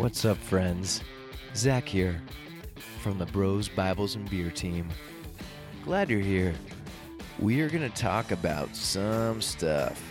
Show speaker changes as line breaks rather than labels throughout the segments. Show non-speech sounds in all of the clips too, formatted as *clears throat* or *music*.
What's up, friends? Zack here from the Bros, Bibles, and Beer team. Glad you're here. We are going to talk about some stuff.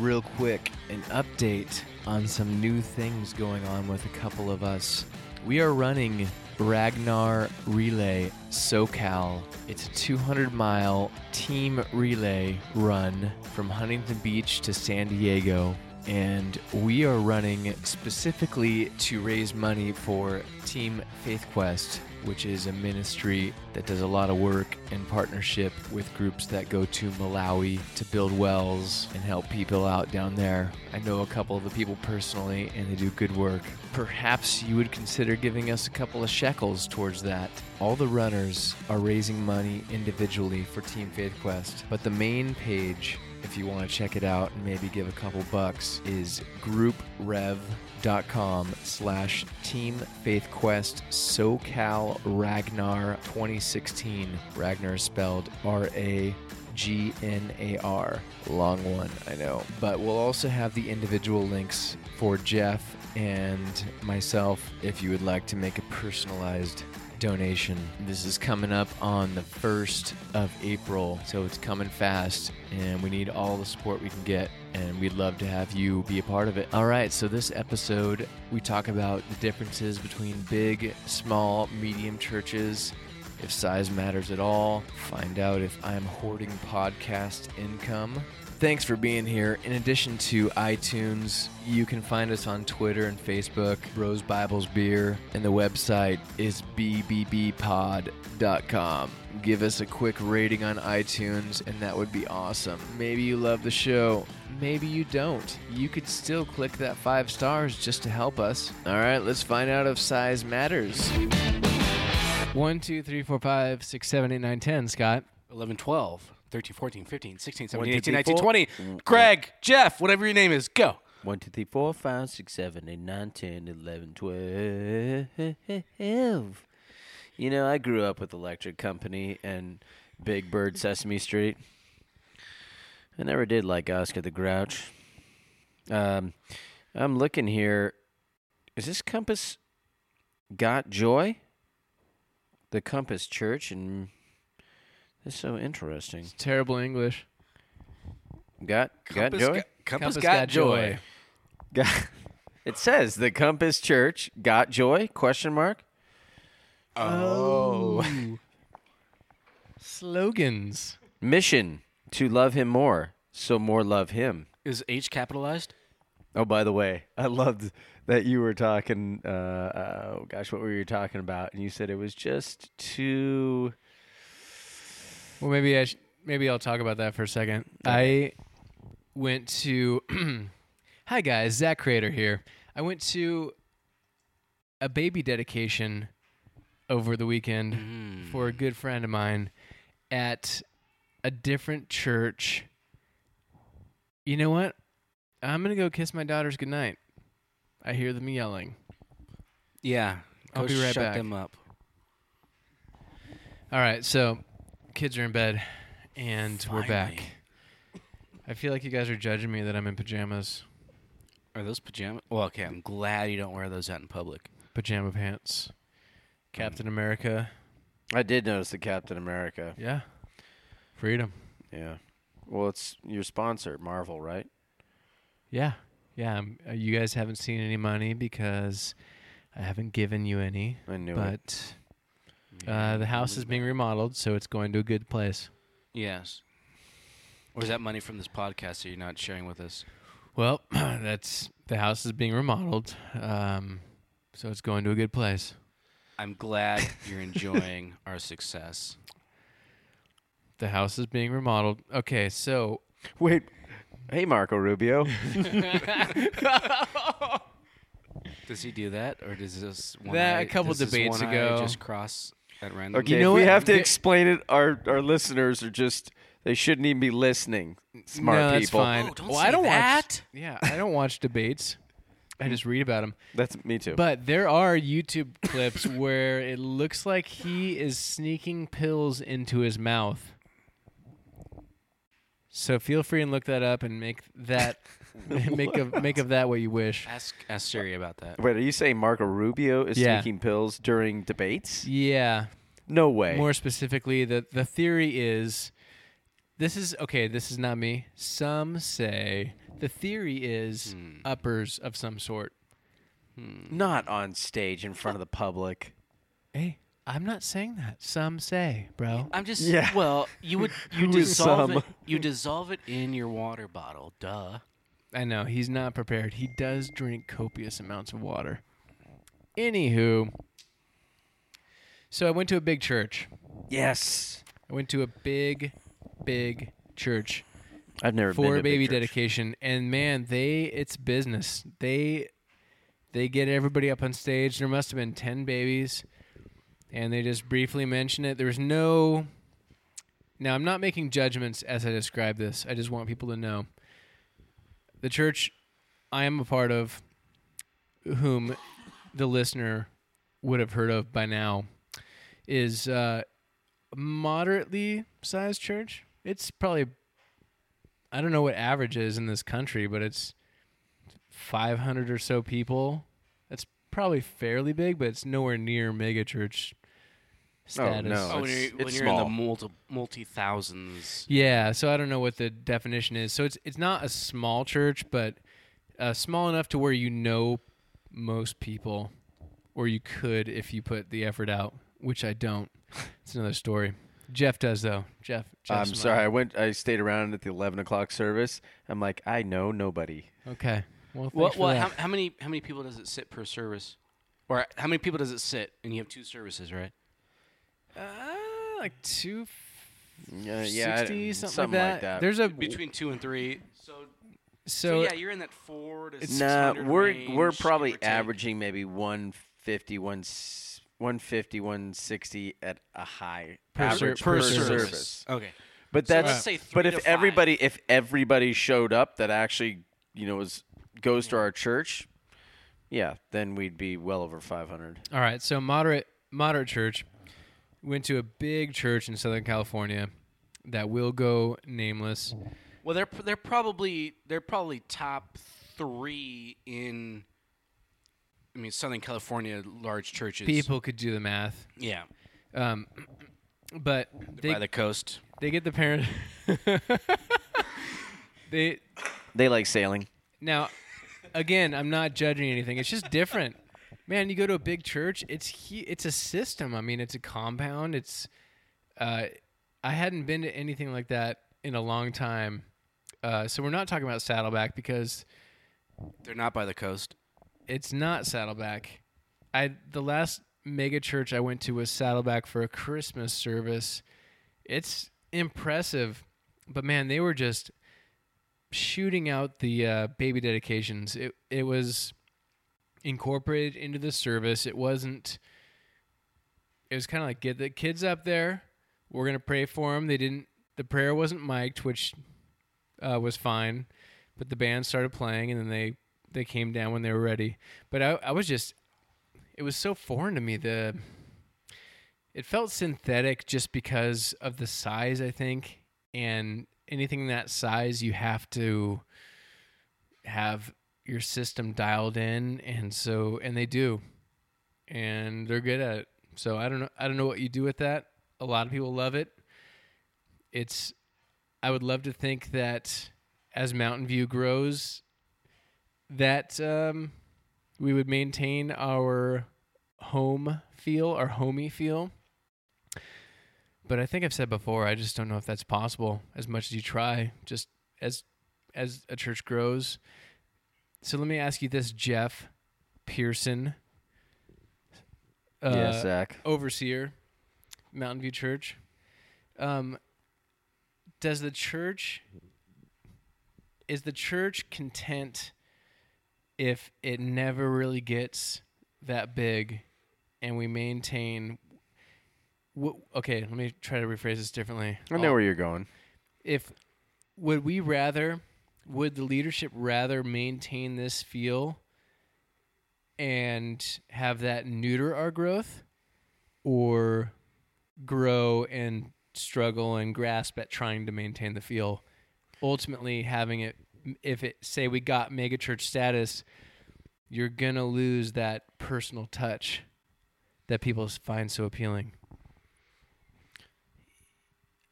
Real quick, an update on some new things going on with a couple of us. We are running Ragnar Relay SoCal. It's a 200 mile team relay run from Huntington Beach to San Diego. And we are running specifically to raise money for Team Faith Quest, which is a ministry that does a lot of work in partnership with groups that go to Malawi to build wells and help people out down there. I know a couple of the people personally, and they do good work. Perhaps you would consider giving us a couple of shekels towards that. All the runners are raising money individually for Team Faith Quest, but the main page if you want to check it out and maybe give a couple bucks is grouprev.com slash team faith quest socal ragnar 2016 ragnar is spelled r-a G N A R. Long one, I know. But we'll also have the individual links for Jeff and myself if you would like to make a personalized donation. This is coming up on the 1st of April, so it's coming fast, and we need all the support we can get, and we'd love to have you be a part of it. All right, so this episode, we talk about the differences between big, small, medium churches. If size matters at all, find out if I'm hoarding podcast income. Thanks for being here. In addition to iTunes, you can find us on Twitter and Facebook, Bros Bibles Beer, and the website is bbbpod.com. Give us a quick rating on iTunes, and that would be awesome. Maybe you love the show, maybe you don't. You could still click that five stars just to help us. All right, let's find out if size matters. One, two, three, four, five, six, seven, eight, nine, ten. Scott.
11, 12, 13, 14, 15, 16, 17, 18, 19, 20. Greg, Jeff, whatever your name is, go.
One, two, three, four, five, six, seven, eight, nine, ten, eleven, twelve. You know, I grew up with Electric Company and Big Bird Sesame Street. I never did like Oscar the Grouch. Um, I'm looking here. Is this Compass Got Joy? The Compass Church, and this is so interesting.
It's terrible English.
Got got joy.
Got, Compass,
Compass
got,
got
joy.
joy.
Got, *laughs* it says the Compass Church got joy? Question mark.
Oh. *laughs*
Slogans.
Mission to love him more, so more love him.
Is H capitalized?
Oh, by the way, I loved that you were talking. Uh, uh, oh gosh, what were you talking about? And you said it was just too.
Well, maybe I sh- maybe I'll talk about that for a second. I went to. *clears throat* Hi guys, Zack Creator here. I went to a baby dedication over the weekend
Mm.
for a good friend of mine at a different church. You know what? I'm gonna go kiss my daughters goodnight. I hear them yelling.
Yeah.
I'll
Go
be right
shut
back.
them up.
All right, so kids are in bed, and we're back. I feel like you guys are judging me that I'm in pajamas,
Are those pajamas? Well, okay. I'm glad you don't wear those out in public.
pajama pants. Captain America,
I did notice the Captain America.
yeah, freedom,
Yeah. Well, it's your sponsor, Marvel, right?
yeah, yeah. um, uh, you guys haven't seen any money because I haven't given you any,
I knew it.
But uh, the house is being remodeled, so it's going to a good place.
Yes. Or is that money from this podcast that you're not sharing with us?
Well, *clears throat* that's the house is being remodeled, um, so it's going to a good place.
I'm glad you're enjoying *laughs* our success.
The house is being remodeled. Okay, so
Wait. Hey, Marco Rubio. *laughs*
Does he do that, or does this one
That-
eye-
a couple
does this
debates
one eye
ago.
just cross at random?
Okay, you
know
if we
what?
have to explain it, our our listeners are just they shouldn't even be listening. Smart
no, that's
people.
fine.
Oh, don't
well,
say
I don't watch.
that.
Yeah, I don't watch debates. I just read about them.
That's me too.
But there are YouTube *laughs* clips where it looks like he is sneaking pills into his mouth. So feel free and look that up and make that *laughs* *laughs*
make of make of that what you wish.
Ask ask Siri about that.
Wait, are you saying Marco Rubio is
Yeah.
taking pills during debates?
Yeah.
No way.
More specifically, the the theory is this is okay, this is not me. Some say the theory is
Hmm.
uppers of some sort.
Not on stage in front of the public.
Hey, I'm not saying that. Some say, bro.
I'm just
Yeah.
well, you would *laughs* you
Who is
dissolve
some?
it you dissolve it in your water bottle. Duh.
I know he's not prepared. He does drink copious amounts of water. Anywho, so I went to a big church.
Yes.
I went to a big, big church
I've never been
for
to
a
a big
baby
church.
dedication, and man, they it's business. They they get everybody up on stage. There must have been ten babies, and they just briefly mention it. There was no. Now I'm not making judgments as I describe this. I just want people to know. The church I am a part of, whom the listener would have heard of by now, is uh, a moderately sized church. It's probably I don't know what average is in this country, but it's 500 or so people. That's probably fairly big, but it's nowhere near mega church status.
no.
Oh, when
it's-
you're, when
it's
you're in the
small.
multi multi thousands.
Yeah, so I don't know what the definition is. So it's it's not a small church, but uh, small enough to where you know most people, or you could if you put the effort out, which I don't. It's another story. Jeff does though. Jeff.
I'm
Jeff's
sorry. I went. I stayed around at the 11 o'clock service. I'm like, I know nobody.
Okay. Well, thanks
Well,
for
well
that.
how, how many how many people does it sit per service? Or how many people does it sit? And you have two services, right?
Uh, like two
Yeah, yeah,
sixty something,
something
like,
like
that.
that.
There's a
Between two and three. So
so
so, yeah, you're in that four to
Nah, we're
range,
we're probably averaging maybe 150, 150, 160 at a high
Per
average
per
per,
service.
service.
Okay.
But
So
that's
let's say
but if
five.
everybody if everybody showed up that actually you know was goes to our church, yeah, then we'd be well over 500.
All right, so moderate moderate church went to a big church in Southern California that will go nameless.
Well, they're they're probably they're probably top three in. I mean, Southern California large churches.
People could do the math,
yeah,
um, but they
by the coast.
they get the parent. *laughs* they
They like sailing.
now, again, I'm not judging anything. It's just different. Man, you go to a big church. It's hu- it's a system. I mean, it's a compound. It's uh, I hadn't been to anything like that in a long time. Uh, so we're not talking about Saddleback because
They're not by the coast.
it's not Saddleback. I the last mega church I went to was Saddleback for a Christmas service. It's impressive, but man, they were just shooting out the uh, baby dedications. It it was incorporated into the service. It wasn't. It was kind of like get the kids up there. We're gonna pray for them. They didn't. The prayer wasn't mic'd, which uh, was fine, but the band started playing, and then they they came down when they were ready. But I, I was just, it was so foreign to me. The, it felt synthetic just because of the size, I think, and anything that size, you have to have your system dialed in, and so and they do, and they're good at it. So I don't know, I don't know what you do with that. A lot of people love it. It's, I would love to think that as Mountain View grows, that um, we would maintain our home feel, our homey feel. But I think I've said before, I just don't know if that's possible. As much as you try, just as as a church grows. So let me ask you this, Jeff Pearson, uh,
yeah, Zack.
overseer, Mountain View Church. Um, does the church is the church content if it never really gets that big, and we maintain? wh- Okay, let me try to rephrase this differently.
I know where you're going.
if would we rather would the leadership rather maintain this feel and have that neuter our growth or grow and struggle and grasp at trying to maintain the feel ultimately having it if it say we got megachurch status, you're gonna lose that personal touch that people find so appealing.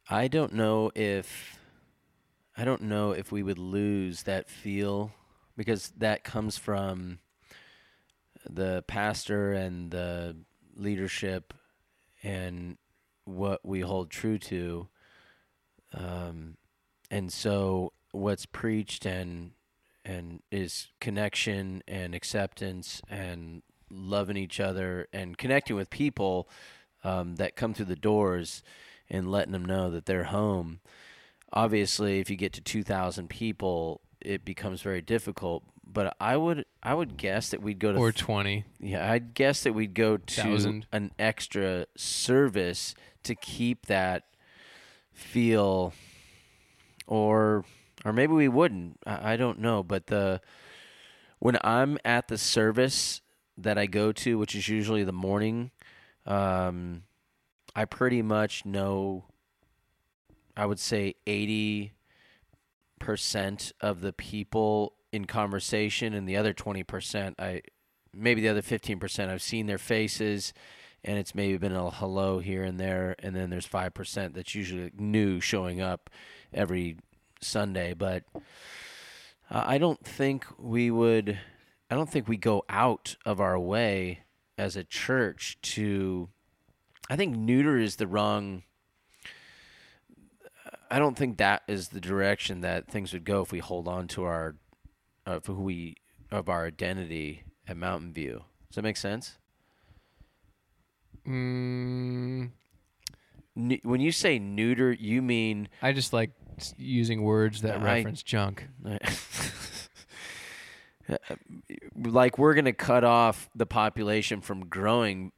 I don't know if I don't know if we would lose that feel because that comes from the pastor and the leadership and what we hold true to. Um, and so what's preached and and is connection and acceptance and loving each other and connecting with people um, that come through the doors and letting them know that they're home. Obviously, if you get to 2,000 people, it becomes very difficult. But I would I would guess that we'd go to
Or
th-
twenty.
yeah, I'd guess that we'd go to
Thousand.
an extra service to keep that feel, or or maybe we wouldn't. I, I don't know. But the when I'm at the service that I go to, which is usually the morning, um, I pretty much know. I would say eighty percent of the people in conversation, and the other twenty percent, I maybe the other fifteen percent, I've seen their faces, and it's maybe been a hello here and there, and then there's five percent that's usually new showing up every Sunday. But I don't think we would. I don't think we go out of our way as a church to. I think neuter is the wrong. I don't think that is the direction that things would go if we hold on to our, of who we, of our identity at Mountain View. Does that make sense?
Mm,
when you say neuter, you mean
I just like using words that
I-
reference junk. *laughs*
like we're going to cut off the population from growing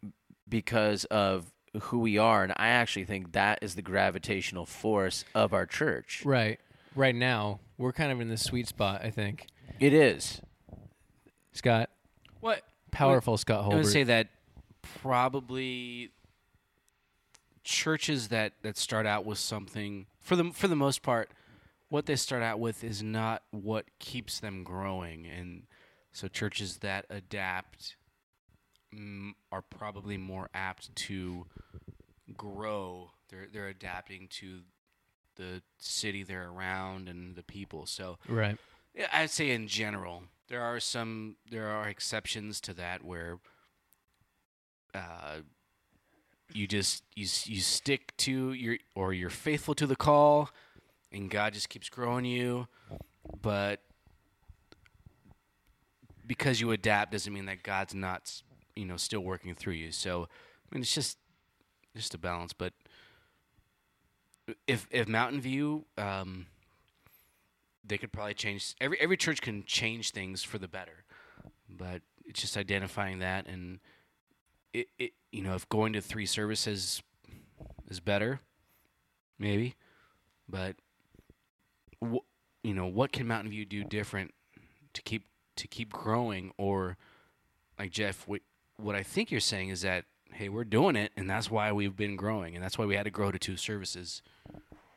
because of who we are and i actually think that is the gravitational force of our church
Right. Right now, we're kind of in the sweet spot. I think.
it is
Scott,
What?
powerful Scott
I would say that probably churches that, that start out with something for the for the most part, what they start out with is not what keeps them growing, and so churches that adapt mm, are probably more apt to grow. They're they're adapting to the city they're around and the people. So
right.
yeah, I'd say in general, there are some there are exceptions to that where uh, you just you you stick to your or you're faithful to the call, and God just keeps growing you, but because you adapt doesn't mean that God's not you know still working through you. So I mean, it's just just a balance. But if if Mountain View um, they could probably change every every church can change things for the better but it's just identifying that and it, it you know if going to three services is better maybe but wh- you know what can mountain view do different to keep to keep growing or like jeff what, what i think you're saying is that hey we're doing it and that's why we've been growing and that's why we had to grow to two services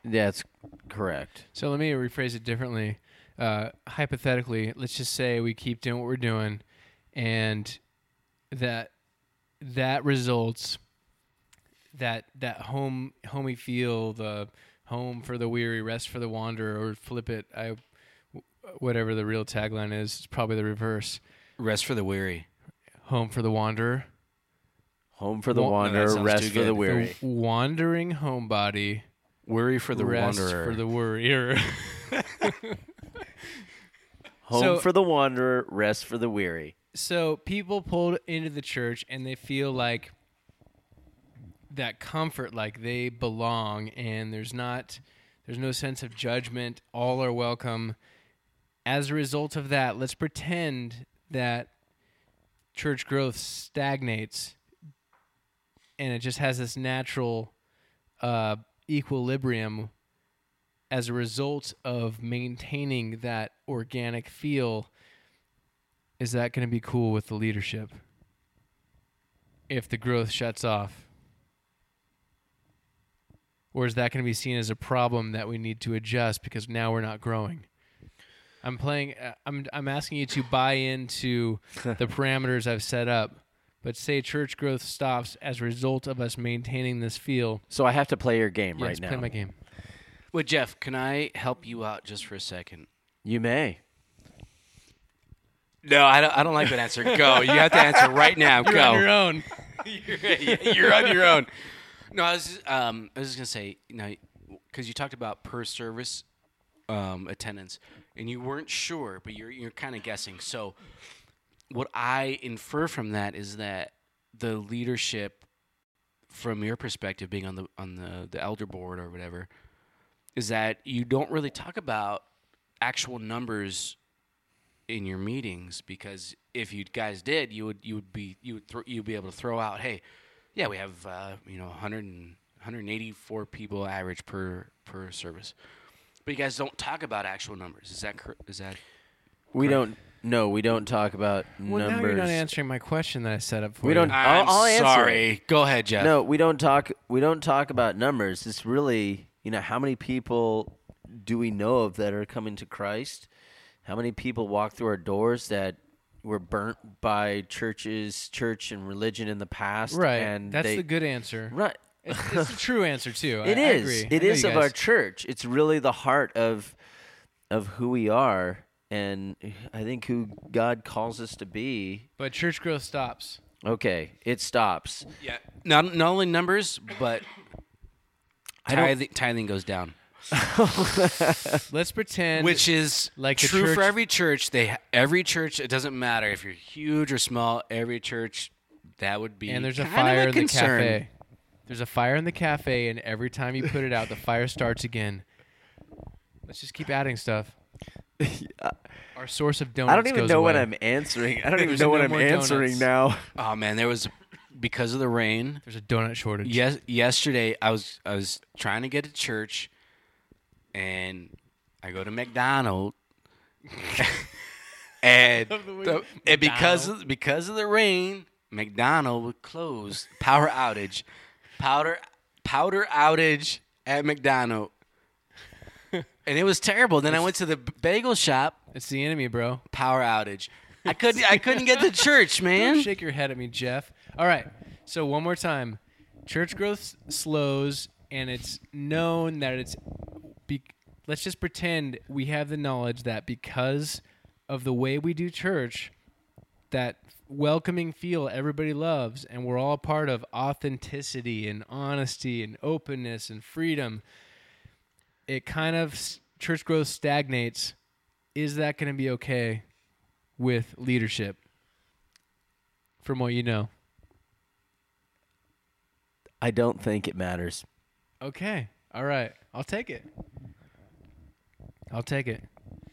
that's correct
So let me rephrase it differently. Uh, hypothetically, let's just say we keep doing what we're doing, and that that results that that home homey feel, the home for the weary, rest for the wanderer, or flip it. I whatever the real tagline is, it's probably the reverse.
rest for the weary
Home for the wanderer,
home for the
Wa-
No, that
wanderer
sounds
rest
too
for the
good.
weary.
The wandering homebody,
worry for the
rest
wanderer.
for the worrier. *laughs*
home
So-
for the wanderer rest for the weary.
So people pulled into the church and they feel like that comfort like they belong and there's not there's no sense of judgment. All are welcome. As a result of that let's pretend that church growth stagnates and it just has this natural uh, equilibrium as a result of maintaining that organic feel is that going to be cool with the leadership if the growth shuts off? Or is that going to be seen as a problem that we need to adjust because now we're not growing? I'm playing. Uh, I'm I'm asking you to buy into *laughs* the parameters I've set up. But say church growth stops as a result of us maintaining this feel.
So I have to play your game
Yes,
right now.
play my game.
Wait, Jeff, can I help you out just for a second?
You may.
No, I don't. I don't like that answer. Go. You have to answer right now. *laughs*
You're
Go.
on your own. *laughs*
you're, you're on your own. No, I was just, um, I was just gonna say, you know, because you talked about per service um, attendance, and you weren't sure, but you're you're kind of guessing. So, what I infer from that is that the leadership, from your perspective, being on the on the the elder board or whatever, is that you don't really talk about actual numbers in your meetings because if you guys did, you would you would be you would you'd be able to throw out, hey, yeah, we have uh, you know 100 and, 184 people average per per service, but you guys don't talk about actual numbers. Is that cor- is that
We
Correct.
don't. No, we don't talk about
Well,
numbers.
now you're not answering my question that I set up for
We
you.
don't- I'll-
I'm
I'll answer
sorry. Go ahead, Jeff.
No, we don't talk. We don't talk about numbers. It's really, you know, how many people do we know of that are coming to Christ? How many people walk through our doors that were burnt by churches, church, and religion in the past?
Right.
And
That's
they,
the good answer.
right.
It's, it's the true answer too. I-
It
I
is.
agree.
It
I know
is of our church. It's really the heart of of who we are, and I think who God calls us to be.
But church growth stops.
Okay, it stops.
Yeah. Not not only numbers, but
I don't-
tithing, tithing goes down, *laughs*
Let's pretend.
which is
like
true for every church. They every church. It doesn't matter if you're huge or small. Every church that would be
and there's a
kind of
fire in the
concern.
cafe. There's a fire in the cafe, and every time you put it out, the fire starts again. Let's just keep adding stuff. *laughs* Our source of donuts.
I don't even
goes
know what
away.
I'm answering. I don't *laughs* even
There's
know what
no
I'm
more
answering
donuts.
now. *laughs*
Oh man, there was because of the rain.
There's a donut shortage.
Yes, yesterday I was I was trying to get to church, and I go to McDonald's, and,
the
the- and because of, because of the rain, McDonald would close. Power outage, powder powder outage at McDonald, *laughs* and it was terrible. Then I went to the bagel shop.
It's the enemy, bro.
Power outage. I *laughs* couldn't I couldn't get to church,
Don't
man.
shake your head at me, Jeff. All right. So one more time, church growth slows, and it's known that it's. Be- let's just pretend we have the knowledge that because of the way we do church, that welcoming feel everybody loves, and we're all part of authenticity and honesty and openness and freedom. It kind of church growth stagnates. Is that going to be okay with leadership? From what you know.
I don't think it matters.
Okay. All right. I'll take it. I'll take it.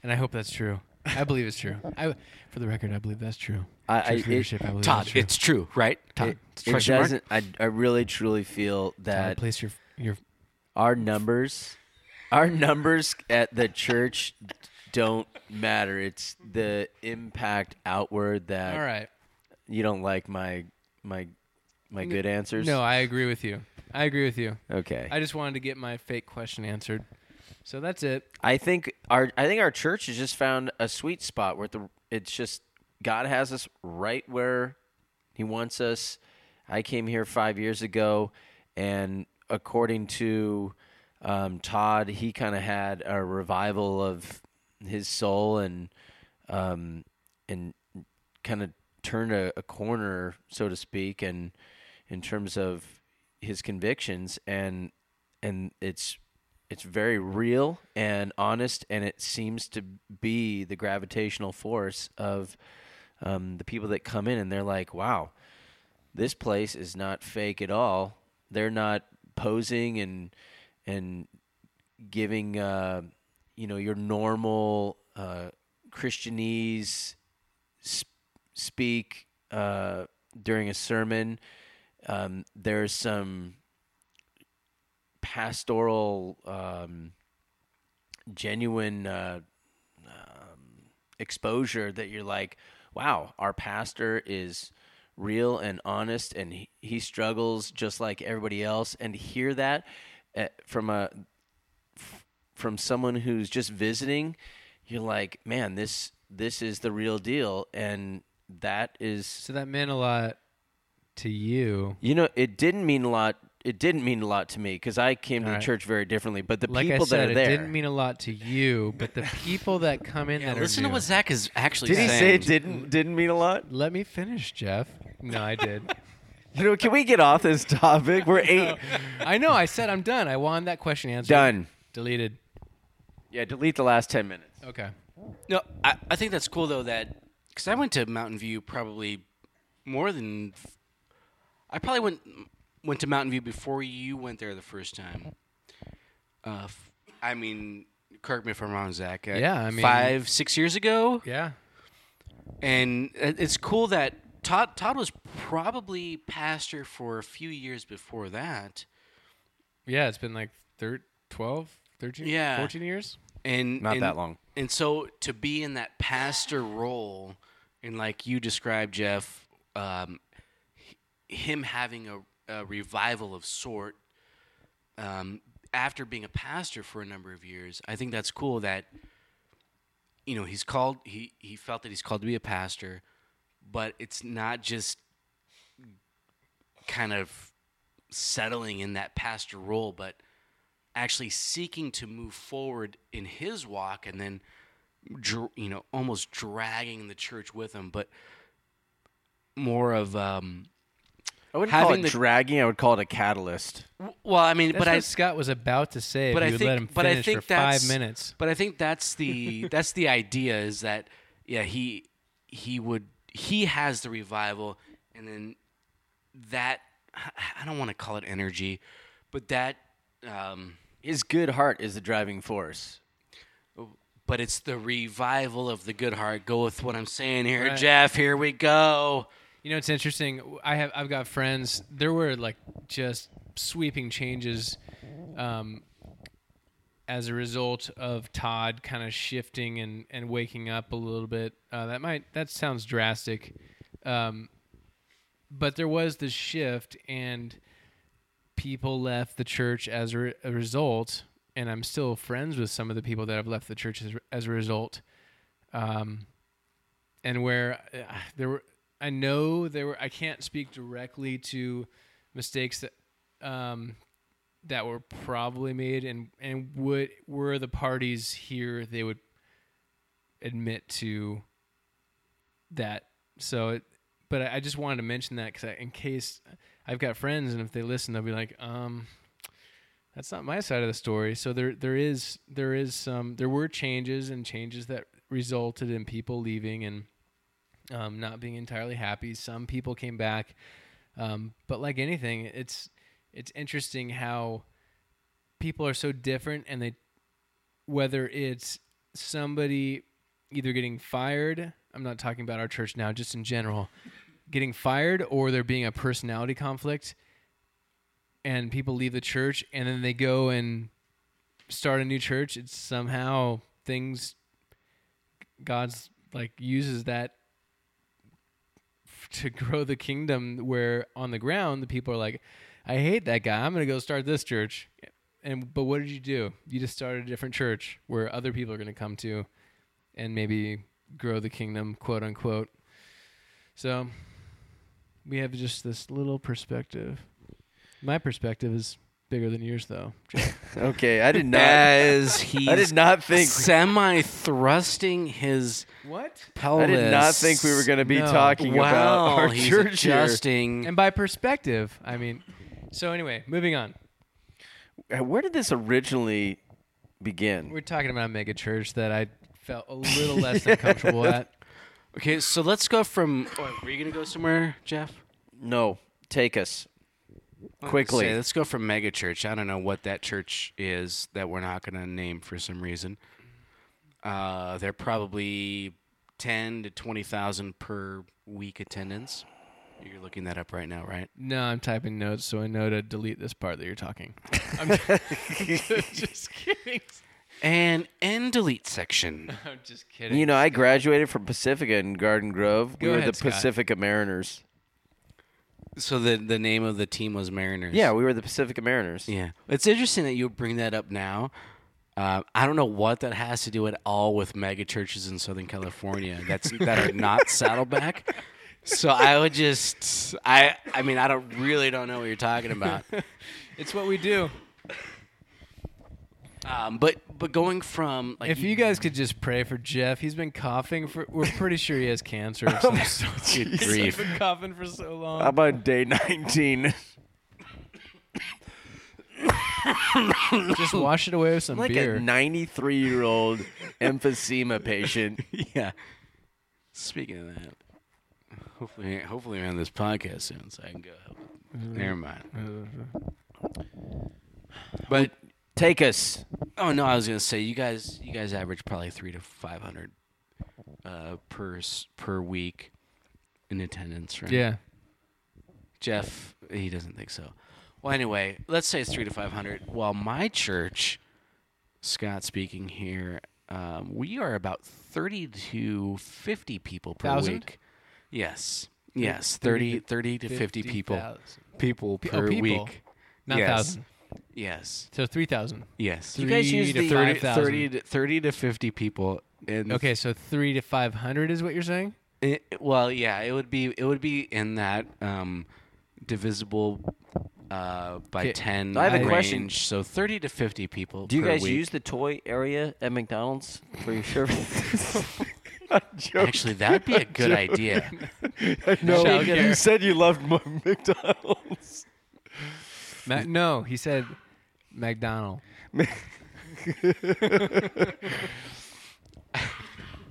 And I hope that's true. I believe it's true. I, for the record, I believe that's true.
I, I
Church
it,
I believe
Todd,
true.
it's true, right? Todd,
it, it
mark?
doesn't. I, I really truly feel
Todd,
that
place your your
our numbers, our numbers at the church don't matter. It's the impact outward that
All right.
you don't like my my my good answers.
No, I agree with you. I agree with you.
Okay.
I just wanted to get my fake question answered. So that's it.
I think our I think our church has just found a sweet spot where the it's just God has us right where He wants us. I came here five years ago, and according to um, Todd, he kind of had a revival of his soul and um, and kind of turned a, a corner, so to speak, and in terms of his convictions and and it's it's very real and honest, and it seems to be the gravitational force of um, the people that come in, and they're like, "Wow, this place is not fake at all. They're not posing and and giving, uh, you know, your normal uh, Christianese sp- speak uh, during a sermon. Um, there's some pastoral, um, genuine uh, um, exposure that you're like, wow, our pastor is real and honest, and he, he struggles just like everybody else. And to hear that uh, from a f- from someone who's just visiting, you're like, man, this this is the real deal, and that is,
So that meant a lot to you.
you know, it didn't mean a lot. It didn't mean a lot to me because I came to
All
the
right.
church very differently. But the
Like
people
I said,
that are there, it
didn't mean a lot to you, but the people that come in
Yeah,
that
listen
are
to
new.
what Zack is actually saying.
did he say it didn't didn't mean a lot?
Let me finish, Jeff. No, I did. *laughs*
You know, can we get off this topic? We're *laughs* eight
I know. I said I'm done. I wanted that question answered.
done.
Deleted.
Yeah, delete the last ten minutes.
Okay.
No, I, I think that's cool though that because I went to Mountain View probably more than I probably went went to Mountain View before you went there the first time. Uh, f- I mean, correct me if I'm wrong, Zack. uh,
Yeah, I mean-
five six years ago,
Yeah.
and it's cool that Todd Todd was probably pastor for a few years before that.
Yeah. It's been like thir- 12, 13,
Yeah.
14 years.
and
Not
and-
that long.
And so to be in that pastor role, and like you described, Jeff, um, him having a, a revival of sort um, after being a pastor for a number of years, I think that's cool. That you know he's called. He he felt that he's called to be a pastor, but it's not just kind of settling in that pastor role, but actually seeking to move forward in his walk and then you know almost dragging the church with him but more of um
I wouldn't call
Having
it
the-
dragging. I would call it a catalyst.
well i mean
That's
but
what
i
Scott was about to say.
but
if
I
you
think
let him
but I think
for five
that's-
minutes.
but i think that's the *laughs* that's the idea is that yeah he he would he has the revival and then that i don't want to call it energy but that um
His good heart is the driving force.
but it's the revival of the good heart. Go with what I'm saying here,
Right.
Jeff. Here we go.
You know, it's interesting. I have I've got friends. There were like just sweeping changes um, as a result of Todd kind of shifting and, and waking up a little bit. Uh, that might that sounds drastic, um, but there was this shift, and people left the church as a, re- a result. And I'm still friends with some of the people that have left the church as, as a result. Um, and where uh, there were I know there were I can't speak directly to mistakes that um, that were probably made and and would were the parties here they would admit to that. So it, but I, I just wanted to mention that because in case I've got friends and if they listen they'll be like um that's not my side of the story. So there there is there is some there were changes and changes that resulted in people leaving and um, not being entirely happy. Some people came back, um, but like anything, it's it's interesting how people are so different, and they whether it's somebody either getting fired. I'm not talking about our church now, just in general, getting fired, or there being a personality conflict, and people leave the church, and then they go and start a new church. It's somehow things God's like uses that to *laughs* grow the kingdom where on the ground the people are like i hate that guy. I'm going to go start this church. And but what did you do? You just started a different church where other people are going to come to and maybe grow the kingdom quote unquote. So we have just this little perspective. My perspective is bigger than yours though *laughs*
Okay, I did not.
As *laughs* he's
I did not think.
semi thrusting his
what
pelvis.
I did not think we were going to be
No.
talking
wow,
about our
he's
church here.
adjusting.
and by perspective i mean so anyway moving on
Uh, Where did this originally begin?
we're talking about a mega church that i felt a little less than comfortable at *laughs*
Okay, so let's go from. Oh, were you gonna go somewhere, Jeff?
No, take us
Let's
quickly.
say, let's go from mega church. I don't know what that church is that we're not gonna name for some reason. Uh, they're probably ten to twenty thousand per week attendance. You're looking that up right now, right?
No, I'm typing notes so I know to delete this part that you're talking. *laughs* I'm *laughs* just kidding.
And end delete section. *laughs*
I'm just kidding.
You know, I graduated from Pacifica in Garden Grove.
Go
we were
ahead,
the
Scott.
Pacifica Mariners.
So the the name of the team was Mariners.
Yeah, we were the Pacifica Mariners.
Yeah, it's interesting that you bring that up now, Uh, I don't know what that has to do at all with mega churches in Southern California. That's that are not *laughs* Saddleback. So I would just, I, I mean, I don't really don't know what you're talking about. *laughs*
It's what we do.
Um, but but going from like
If you guys could just pray for Jeff, he's been coughing for. We're pretty sure he has cancer. Of some sort.
Good
He's
grief.
been coughing for so long.
How about day 19?
just wash it away with some
like
beer.
a 93 year old *laughs* emphysema patient.
yeah. Speaking of that, hopefully hopefully we're on this podcast soon, so I can go. Help. Never mind. But
Take us.
Oh no, I was gonna say you guys you guys average probably three to five hundred uh, per per week in attendance, right?
yeah.
Jeff, he doesn't think so. Well, anyway, let's say it's three to five hundred. While my church, Scott speaking here, um, we are about thirty to fifty people per
Thousand?
week. Yes, yes, 30, 30 to fifty people
50,000.
people
Pe- oh,
per
people.
week.
Not
Yes.
thousand.
Yes,
So three thousand.
yes.
You guys use
to
the-
30,
5,000.
30 to, 30 to 50 people in
Okay, so three to five hundred is what you're saying.
It, well, yeah, it would be it would be in that um, divisible uh, by
Okay,
ten
I have a
range.
question.
So thirty to fifty people.
Do you
per
guys
week.
use the toy area at McDonald's for your service? *laughs*
Actually, that would be a good *laughs* idea. *laughs*
no,
Childcare.
you said you loved McDonald's.
Ma- *laughs* no, he said McDonald. *laughs*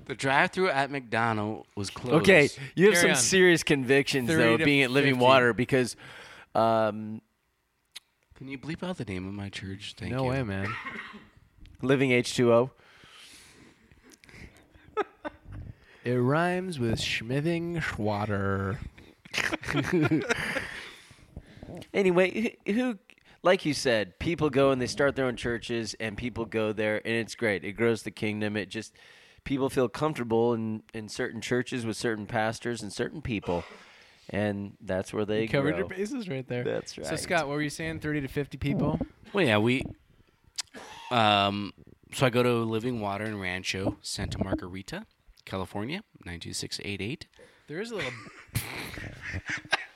The drive-through at McDonald was closed.
Okay, you have
Carry
some
on.
serious convictions
30
though,
to
being at Living
50.
Water because um,
Can you bleep out the name of my church? Thank
no
you.
way, man. *laughs*
Living H2O.
It rhymes with schmithing schwatter.
Anyway, who, who, like you said, people go and they start their own churches, and people go there, and it's great. It grows the kingdom. It just people feel comfortable in in certain churches with certain pastors and certain people, and that's where they
You covered
grow.
your bases right there.
That's right.
So Scott, what were you saying? Thirty to fifty people.
Well, yeah, we. Um, so I go to Living Water in Rancho, Santa Margarita, California, nine two six eight eight.
There is a little *laughs*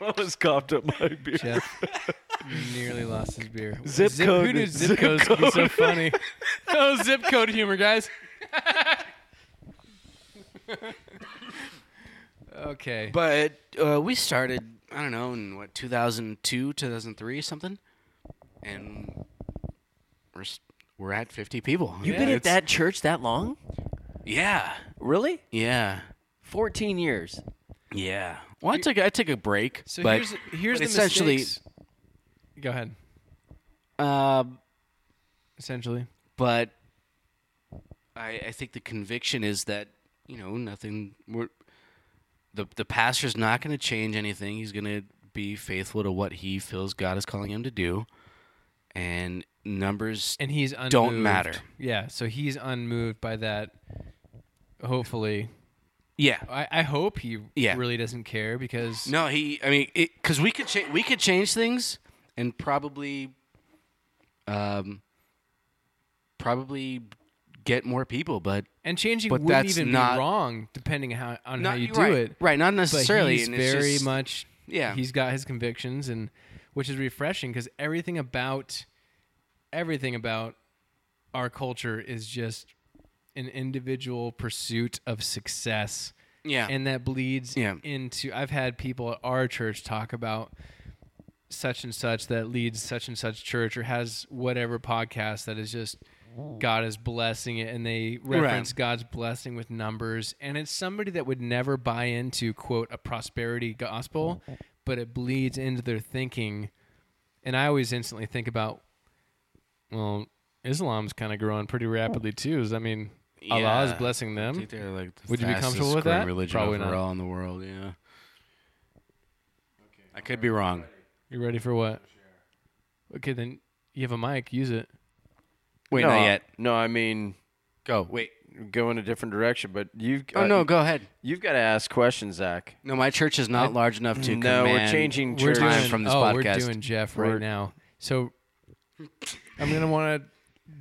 Almost coughed up my beer.
Jeff nearly lost his beer.
Zip
Who
code-
knew
zip
zip codes could be so funny? *laughs* oh, zip code humor, guys. okay.
But uh, we started, I don't know, in what 2002, 2003, something, and we're s- we're at 50 people.
You've
Yeah,
been at that church that long?
Yeah,
Really?
yeah,
Fourteen years.
yeah. Well, I took I took a break,
So
but
here's here's
but
the
essentially-
mistakes. Go ahead.
um,
Essentially,
but I I think the conviction is that you know nothing. We're the the pastor's not going to change anything. He's going to be faithful to what he feels God is calling him to do, and numbers
and he's unmoved.
Don't matter.
Yeah. So he's unmoved by that. Hopefully,
yeah
I, I hope he
Yeah.
really doesn't care because
No, he. I mean, because we could cha- we could change things and probably, um, probably get more people, but
and changing
But
wouldn't
that's
even
not-
be wrong depending how on how you do
right,
it.
Right, not
But
necessarily.
he's
and it's
very
just-
much
Yeah,
he's got his convictions and which is refreshing because everything about everything about our culture is just an individual pursuit of success
yeah,
and that bleeds
Yeah.
into i've had people at our church talk about such and such that leads such and such church or has whatever podcast that is just god is blessing it and they reference god's blessing with numbers. And it's somebody that would never buy into quote a prosperity gospel but it bleeds into their thinking. And i always instantly think about well islam's kind of growing pretty rapidly too. Does that mean allah is
Yeah.
blessing
I
them
think they're like the
Would you be comfortable
fastest
with
growing
that?
Religion
Probably not.
overall in the world. Yeah, I could be wrong.
You ready for what? Okay, then you have a mic. Use it.
Wait,
no,
not yet.
No, I mean
Go. Wait.
go in a different direction, but you've
Oh
uh,
no, go ahead.
you've got to ask questions, Zack.
No, my church is not
I-
large enough to.
No, we're
command
changing
We're
church.
time
doing
from this
oh,
podcast.
we're doing Jeff
We're-
right now. So I'm gonna want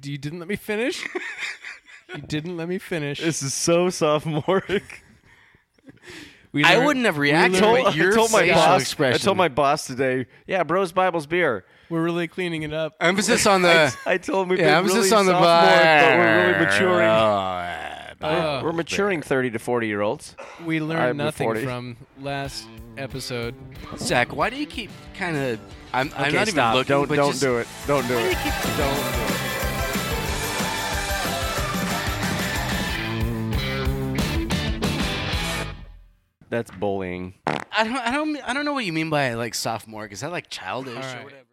to. You didn't let me finish. *laughs* you didn't let me finish.
This is so sophomoric. *laughs*
We
I
learned-
wouldn't have
we
reacted,
learned-
but your
I told my
facial
boss. I told my boss today. Yeah, Bros Bibles beer.
We're really cleaning it up.
emphasis on the. *laughs*
I told him we've
yeah,
been
emphasis
really
on the.
sophomoric, but we're really maturing.
Uh,
we're maturing thirty to forty year olds.
We
I'm
learned nothing
40.
from last episode.
Zach, why do you keep kind of? I'm, I'm
Okay,
not
stop.
even looking.
Don't
but
don't
just,
do it. Don't do it. Don't do it. That's bullying.
I don't. I don't. I don't know what you mean by like sophomore. Is that like childish
All
or whatever?